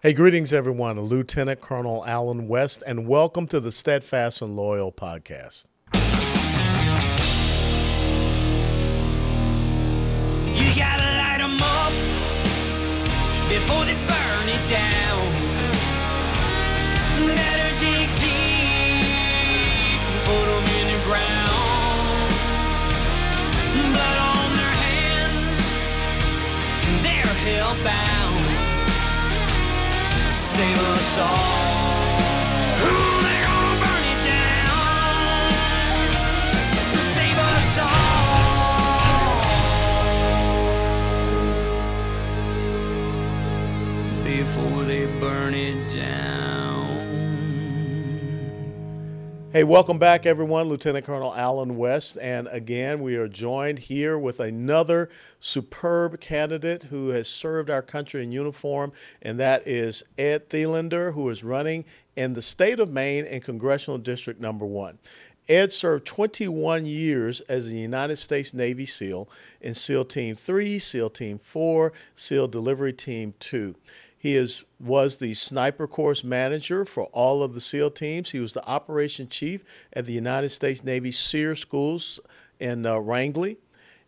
Hey, greetings, everyone. Lieutenant Colonel Allen West, and welcome to the Steadfast and Loyal podcast. You gotta light them up before they burn it down. Save us all. Hey, welcome back, everyone. Lieutenant Colonel Allen West. And again, we are joined here with another superb candidate who has served our country in uniform, and that is Ed Thelander, who is running in the state of Maine in Congressional District Number One. Ed served 21 years as a United States Navy SEAL in SEAL Team 3, SEAL Team 4, SEAL Delivery Team 2. He is, was the sniper course manager for all of the SEAL teams. He was the operation chief at the United States Navy SERE schools in uh, Rangeley.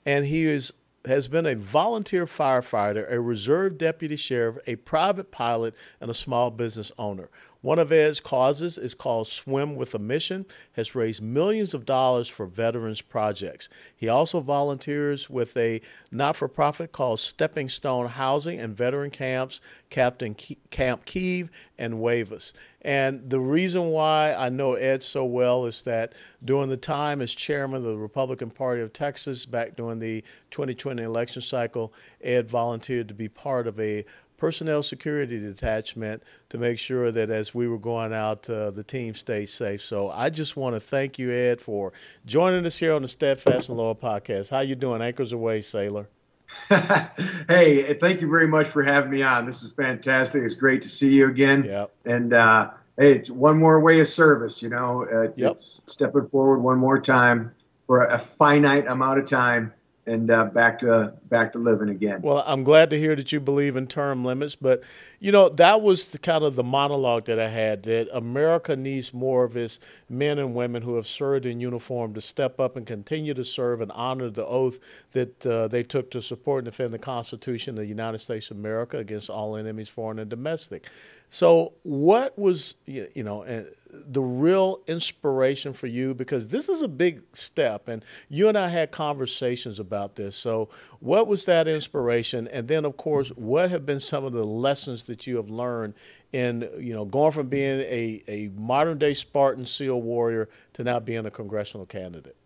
And he is, has been a volunteer firefighter, a reserve deputy sheriff, a private pilot, and a small business owner. One of Ed's causes is called Swim with a Mission, has raised millions of dollars for veterans projects. He also volunteers with a not for profit called Stepping Stone Housing and Veteran Camps, Captain Ke- Camp Kieve and Wavus. And the reason why I know Ed so well is that during the time as chairman of the Republican Party of Texas, back during the 2020 election cycle, Ed volunteered to be part of a personnel security detachment to make sure that as we were going out, uh, the team stayed safe. So I just want to thank you, Ed, for joining us here on the Steadfast and Loyal podcast. How you doing? Anchors away, sailor. hey, thank you very much for having me on. This is fantastic. It's great to see you again. Yep. And uh, hey, it's one more way of service. You know, it's, yep. it's stepping forward one more time for a finite amount of time and uh, back to back to living again. Well, I'm glad to hear that you believe in term limits, but you know that was the kind of the monologue that I had that America needs more of its men and women who have served in uniform to step up and continue to serve and honor the oath that uh, they took to support and defend the Constitution of the United States of America against all enemies, foreign and domestic. So, what was you know eh, the real inspiration for you? Because this is a big step, and you and I had conversations about this. So, what was that inspiration? And then, of course, what have been some of the lessons that you have learned in you know going from being a, a modern day Spartan SEAL warrior to now being a congressional candidate?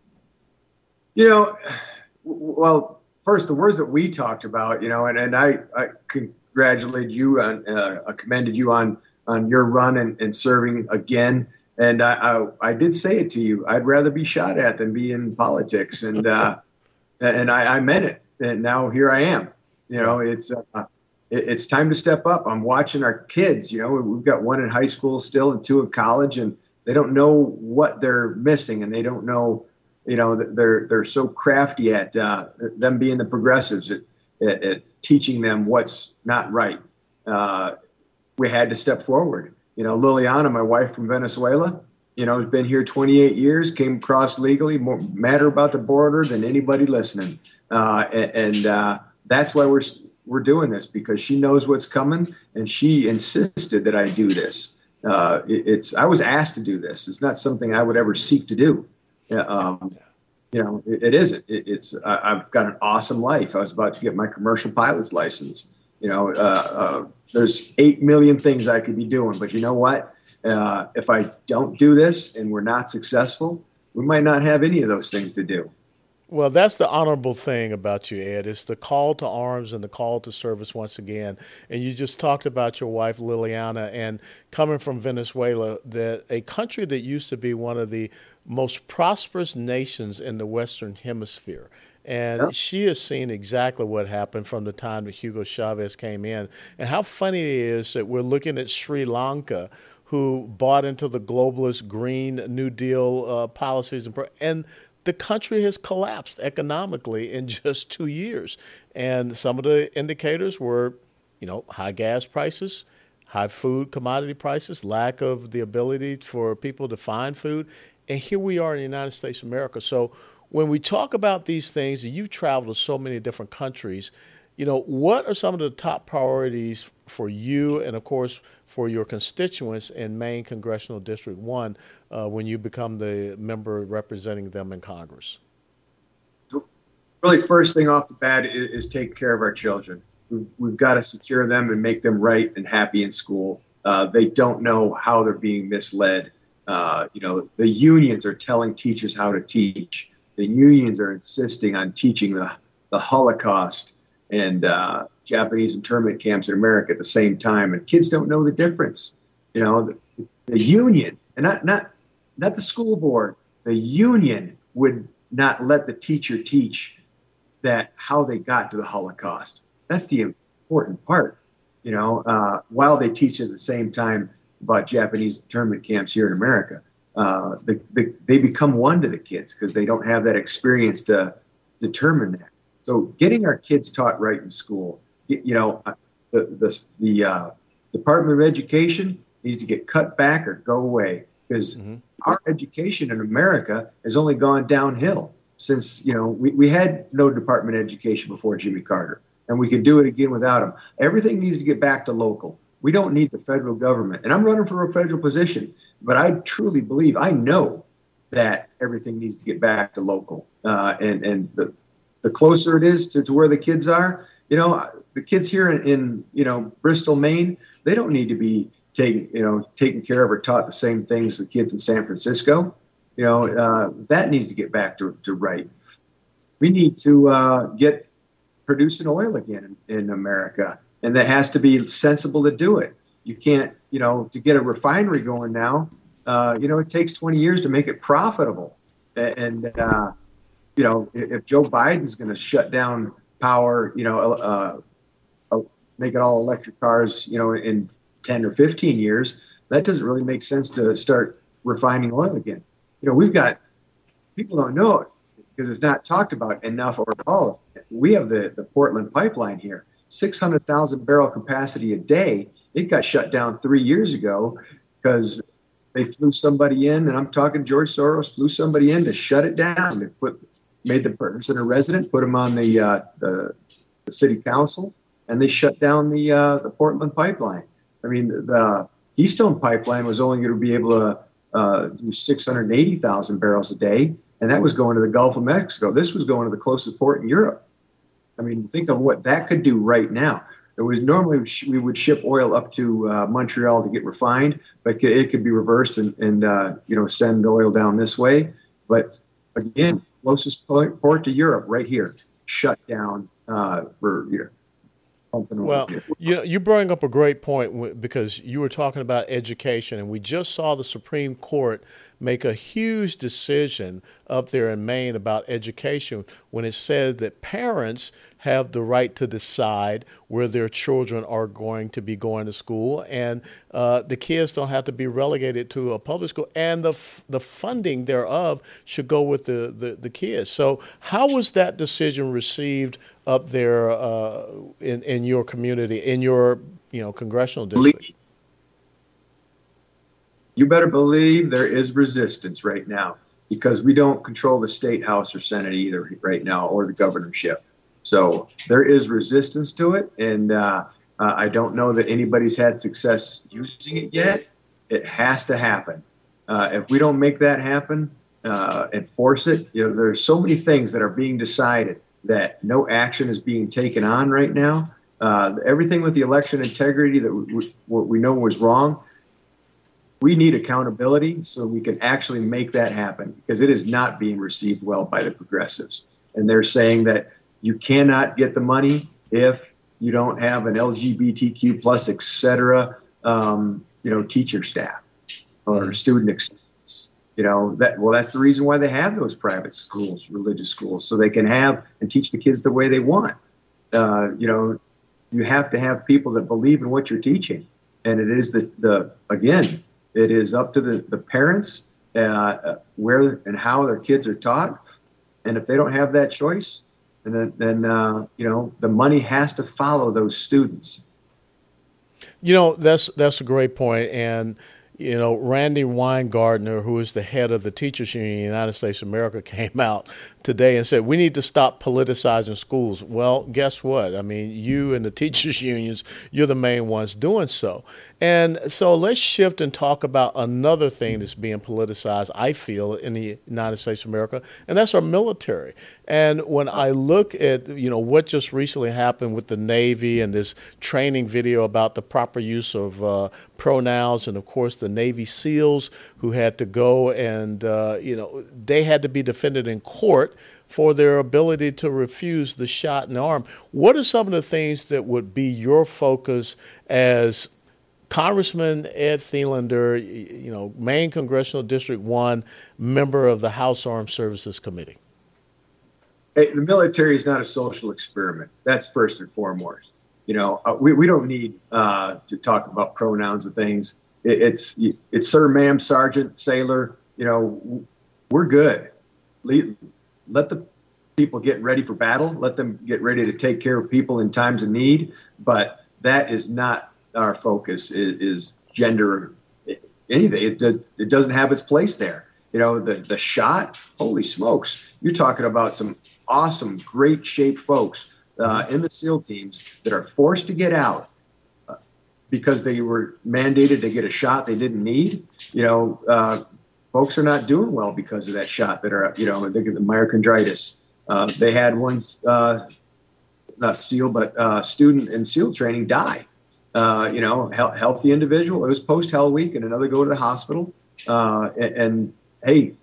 You know, well, first the words that we talked about, you know, and and I I can congratulated you and uh, commended you on on your run and, and serving again. And I, I, I did say it to you. I'd rather be shot at than be in politics, and uh, and I, I meant it. And now here I am. You know, it's uh, it, it's time to step up. I'm watching our kids. You know, we've got one in high school still and two in college, and they don't know what they're missing, and they don't know. You know, they're they're so crafty at uh, them being the progressives at, at, at teaching them what's not right. Uh, we had to step forward. You know, Liliana, my wife from Venezuela, you know, has been here 28 years, came across legally, more matter about the border than anybody listening. Uh, and, and uh, that's why we're we're doing this because she knows what's coming, and she insisted that I do this. Uh, it, it's I was asked to do this. It's not something I would ever seek to do. Um, you know, it, it isn't. It, it's I, have got an awesome life. I was about to get my commercial pilot's license. You know, uh, uh, there's eight million things I could be doing, but you know what? Uh, if I don't do this and we're not successful, we might not have any of those things to do. Well, that's the honorable thing about you, Ed. It's the call to arms and the call to service once again. And you just talked about your wife, Liliana, and coming from Venezuela, that a country that used to be one of the most prosperous nations in the Western Hemisphere. And she has seen exactly what happened from the time that Hugo Chavez came in. And how funny it is that we're looking at Sri Lanka, who bought into the globalist Green New Deal uh, policies, and, and the country has collapsed economically in just two years. And some of the indicators were, you know, high gas prices, high food commodity prices, lack of the ability for people to find food. And here we are in the United States of America. So when we talk about these things, and you've traveled to so many different countries, you know, what are some of the top priorities for you and, of course, for your constituents in Maine Congressional District 1 uh, when you become the member representing them in Congress? Really, first thing off the bat is, is take care of our children. We've, we've, got to secure them and make them right and happy in school. Uh, they don't know how they're being misled. Uh, you know, the unions are telling teachers how to teach. The unions are insisting on teaching the, the Holocaust and uh, Japanese internment camps in America at the same time, and kids don't know the difference. You know, the, the union, and not not not the school board, the union would not let the teacher teach that how they got to the Holocaust. That's the important part. You know, uh, while they teach at the same time about Japanese internment camps here in America, uh, the, the, they become one to the kids because they don't have that experience to determine that. So getting our kids taught right in school, you know, uh, the the, the uh, Department of Education needs to get cut back or go away because mm-hmm. our education in America has only gone downhill since you know we, we had no Department of Education before Jimmy Carter, and we can do it again without him. Everything needs to get back to local. We don't need the federal government, and I'm running for a federal position, but I truly believe I know that everything needs to get back to local, uh, and and the the closer it is to, to where the kids are, you know, the kids here in, in, you know Bristol, Maine, they don't need to be taken you know taken care of or taught the same things the kids in San Francisco. You know, uh, that needs to get back to, to right. We need to uh, get producing oil again in, in America, and that has to be sensible to do it. You can't, you know, to get a refinery going now. Uh, you know, it takes 20 years to make it profitable, and uh, you know, if Joe Biden's going to shut down power, you know, uh, uh, make it all electric cars, you know, in 10 or 15 years, that doesn't really make sense to start refining oil again. You know, we've got people don't know it because it's not talked about enough or at all. We have the, the Portland pipeline here, 600,000 barrel capacity a day. It got shut down three years ago because they flew somebody in, and I'm talking George Soros flew somebody in to shut it down. They put made the person a resident, put him on the, uh, the, the city council, and they shut down the uh, the Portland pipeline. I mean, the Keystone pipeline was only going to be able to uh, do 680,000 barrels a day, and that was going to the Gulf of Mexico. This was going to the closest port in Europe. I mean, think of what that could do right now. It was normally we would ship oil up to uh, Montreal to get refined, but it could be reversed and, and uh, you know send oil down this way. But again, closest port to Europe, right here, shut down uh, for you know. Well, you know, you bring up a great point because you were talking about education, and we just saw the Supreme Court make a huge decision up there in Maine about education when it says that parents have the right to decide where their children are going to be going to school, and uh, the kids don't have to be relegated to a public school, and the f- the funding thereof should go with the, the, the kids. So, how was that decision received up there uh, in in your community, in your you know congressional district? You better believe there is resistance right now because we don't control the state house or senate either right now, or the governorship. So there is resistance to it, and uh, uh, I don't know that anybody's had success using it yet. It has to happen. Uh, if we don't make that happen uh, and force it, you know, there's so many things that are being decided that no action is being taken on right now. Uh, everything with the election integrity that we, we know was wrong. We need accountability so we can actually make that happen because it is not being received well by the progressives. And they're saying that you cannot get the money if you don't have an LGBTQ plus, et cetera, um, you know, teacher staff or mm-hmm. student acceptance. You know that well, that's the reason why they have those private schools, religious schools, so they can have and teach the kids the way they want. Uh, you know, you have to have people that believe in what you're teaching, and it is the the again, it is up to the the parents uh, where and how their kids are taught, and if they don't have that choice, and then, then uh, you know the money has to follow those students. You know, that's that's a great point, and you know, Randi Weingarten, who is the head of the Teachers Union in the United States of America, came out today and said, we need to stop politicizing schools. Well, guess what? I mean, you and the teachers' unions, you're the main ones doing so. And so let's shift and talk about another thing that's being politicized, I feel, in the United States of America, and that's our military. And when I look at, you know, what just recently happened with the Navy and this training video about the proper use of uh, pronouns, and of course the Navy SEALs who had to go and, uh, you know, they had to be defended in court for their ability to refuse the shot in the arm. What are some of the things that would be your focus as Congressman Ed Thelander, you know, Maine Congressional District 1, member of the House Armed Services Committee? Hey, the military is not a social experiment. That's first and foremost. You know, uh, we, we don't need uh, to talk about pronouns and things. It, it's it's sir, ma'am, sergeant, sailor. You know, we're good. Let, let the people get ready for battle. Let them get ready to take care of people in times of need. But that is not our focus. Is, is gender anything? It, it doesn't have its place there. You know, the the shot. Holy smokes! You're talking about some awesome, great shape folks uh, in the SEAL teams that are forced to get out because they were mandated to get a shot they didn't need. You know, uh, folks are not doing well because of that shot that are, you know, they get the myocarditis. Uh, they had one, uh, not SEAL, but uh, student in SEAL training die. Uh, you know, he- healthy individual. It was post Hell Week, and another go to the hospital. Uh, and, and, hey,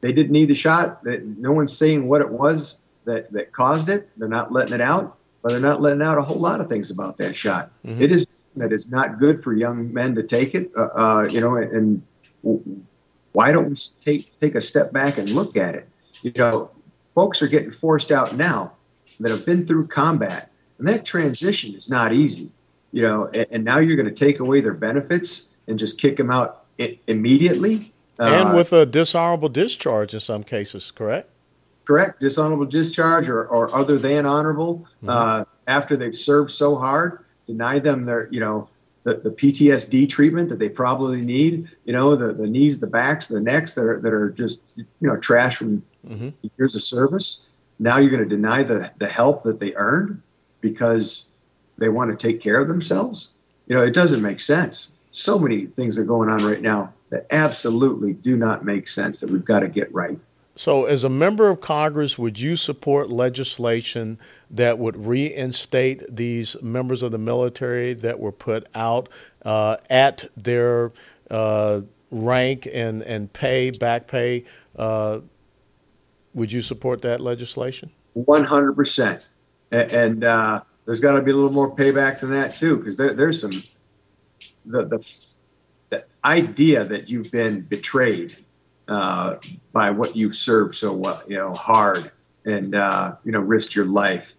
they didn't need the shot. No one's saying what it was that, that caused it. They're not letting it out, but they're not letting out a whole lot of things about that shot. Mm-hmm. It is that is not good for young men to take it. Uh, uh you know, and, and why don't we take take a step back and look at it? You know, folks are getting forced out now that have been through combat, and that transition is not easy. You know, and, and now you're going to take away their benefits and just kick them out I- immediately. And uh, with a dishonorable discharge in some cases, correct? Correct, dishonorable discharge or, or other than honorable mm-hmm. uh, after they've served so hard, deny them their, you know, the, the PTSD treatment that they probably need, you know, the, the knees, the backs, the necks that are, that are just, you know, trash from mm-hmm. years of service. Now you're going to deny the, the help that they earned because they want to take care of themselves. You know, it doesn't make sense. So many things are going on right now that absolutely do not make sense that we've got to get right. So, as a member of Congress, would you support legislation that would reinstate these members of the military that were put out uh, at their uh, rank and, and pay, back pay? Uh, would you support that legislation? 100%. And, uh, there's got to be a little more payback than that, too, because there, there's some, the, the, the idea that you've been betrayed uh, by what you've served so well, you know, hard and uh, you know risked your life.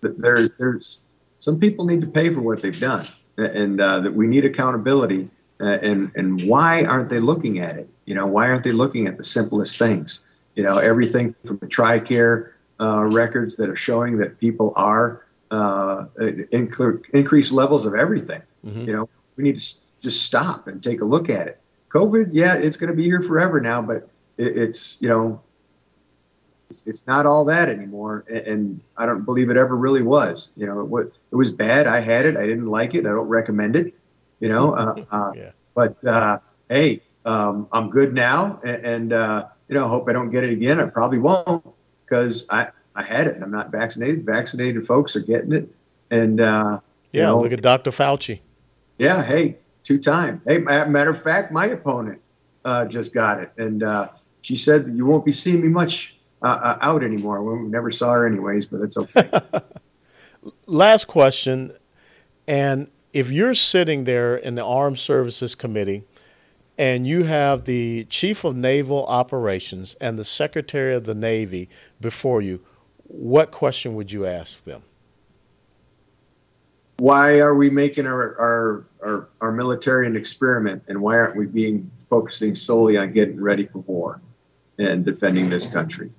There's there's some people need to pay for what they've done, and uh, that we need accountability. Uh, and and why aren't they looking at it? You know, why aren't they looking at the simplest things? You know, everything from the TRICARE uh, records that are showing that people are uh, increased levels of everything. Mm-hmm. You know, we need to just stop and take a look at it COVID, yeah, it's going to be here forever now, but it, it's you know, it's, it's, not all that anymore, and, and, I don't believe it ever really was. You know, it was it was bad. I had it. I didn't like it. I don't recommend it. You know, uh, uh, yeah. but uh, hey, um, I'm good now, and, and uh, you know, hope I don't get it again. I probably won't because I I had it. and I'm not vaccinated. Vaccinated folks are getting it, and uh, yeah, know, look at Dr. Fauci. Yeah, hey, two time. Hey, matter of fact, my opponent uh, just got it, and uh, she said you won't be seeing me much uh, uh out anymore. We never saw her anyways, but it's okay. Last question, and if you're sitting there in the Armed Services Committee. And you have the Chief of Naval Operations and the Secretary of the Navy before you. What question would you ask them? Why are we making our, our, our, our, military an experiment and why aren't we being focusing solely on getting ready for war and defending this country?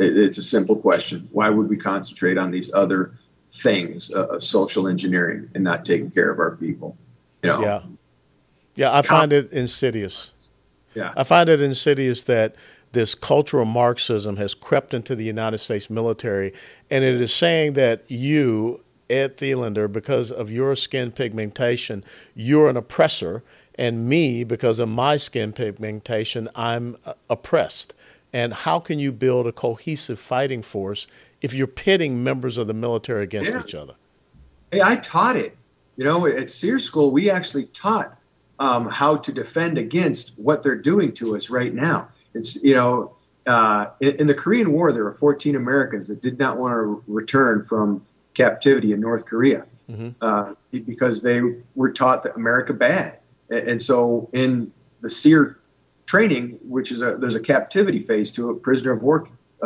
It, it's a simple question. Why would we concentrate on these other things uh, of social engineering and not taking care of our people? You know? Yeah. Yeah, I find it insidious. Yeah. I find it insidious that this cultural Marxism has crept into the United States military, and it is saying that you, Ed Thelander, because of your skin pigmentation, you're an oppressor, and me, because of my skin pigmentation, I'm uh, oppressed. And how can you build a cohesive fighting force if you're pitting members of the military against Yeah. each other? Hey, I taught it. You know, at SERE School, we actually taught um, how to defend against what they're doing to us right now. It's, you know, uh, in, in the Korean War, there were 14 Americans that did not want to return from captivity in North Korea Mhm. uh, because they were taught that America bad. And, and so in the SERE training, which is a there's a captivity phase to a prisoner of war,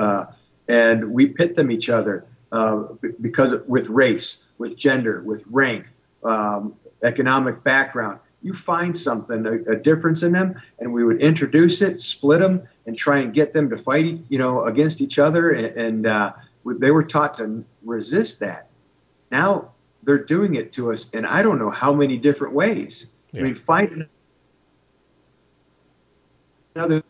uh, and we pit them each other uh, because of, with race, with gender, with rank, um, economic background. You find something, a, a difference in them, and we would introduce it, split them, and try and get them to fight, you know, against each other. And, and uh, they were taught to resist that. Now they're doing it to us, and I don't know how many different ways. Yeah. I mean, find another.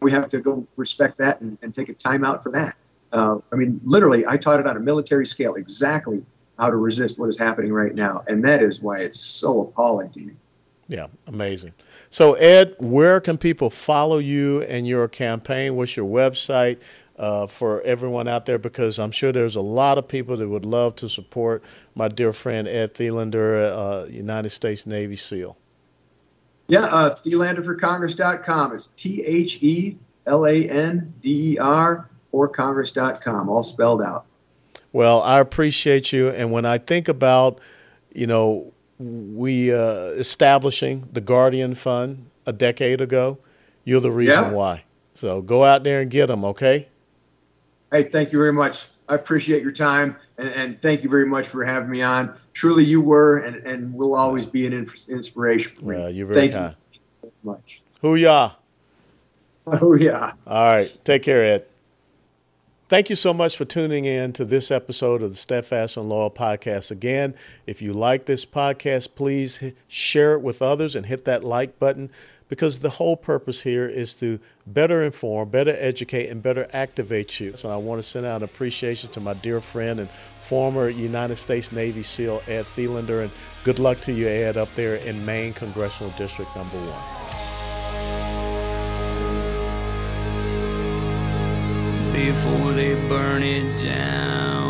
We have to go respect that and, and take a time out for that. Uh, I mean, literally, I taught it on a military scale exactly how to resist what is happening right now, and that is why it's so appalling to me. Yeah, amazing. So, Ed, where can people follow you and your campaign? What's your website uh, for everyone out there? Because I'm sure there's a lot of people that would love to support my dear friend Ed Thelander, uh, United States Navy SEAL. Yeah, uh, ThelanderForCongress.com. It's T H E L A N D E R or Congress.com, all spelled out. Well, I appreciate you. And when I think about, you know, we uh, establishing the Guardian Fund a decade ago, you're the reason Yeah. why. So go out there and get them, okay? Hey, thank you very much. I appreciate your time, and, and thank you very much for having me on. Truly, you were and, and will always be an in- inspiration for me. Well, you're very thank kind. you very much. Hoo-yah. Oh, yeah. All right. Take care, Ed. Thank you so much for tuning in to this episode of the Steadfast and Loyal podcast. Again, if you like this podcast, please share it with others and hit that like button because the whole purpose here is to better inform, better educate, and better activate you. So I want to send out an appreciation to my dear friend and former United States Navy SEAL, Ed Thelander, and good luck to you, Ed, up there in Maine Congressional District number one. Before they burn it down.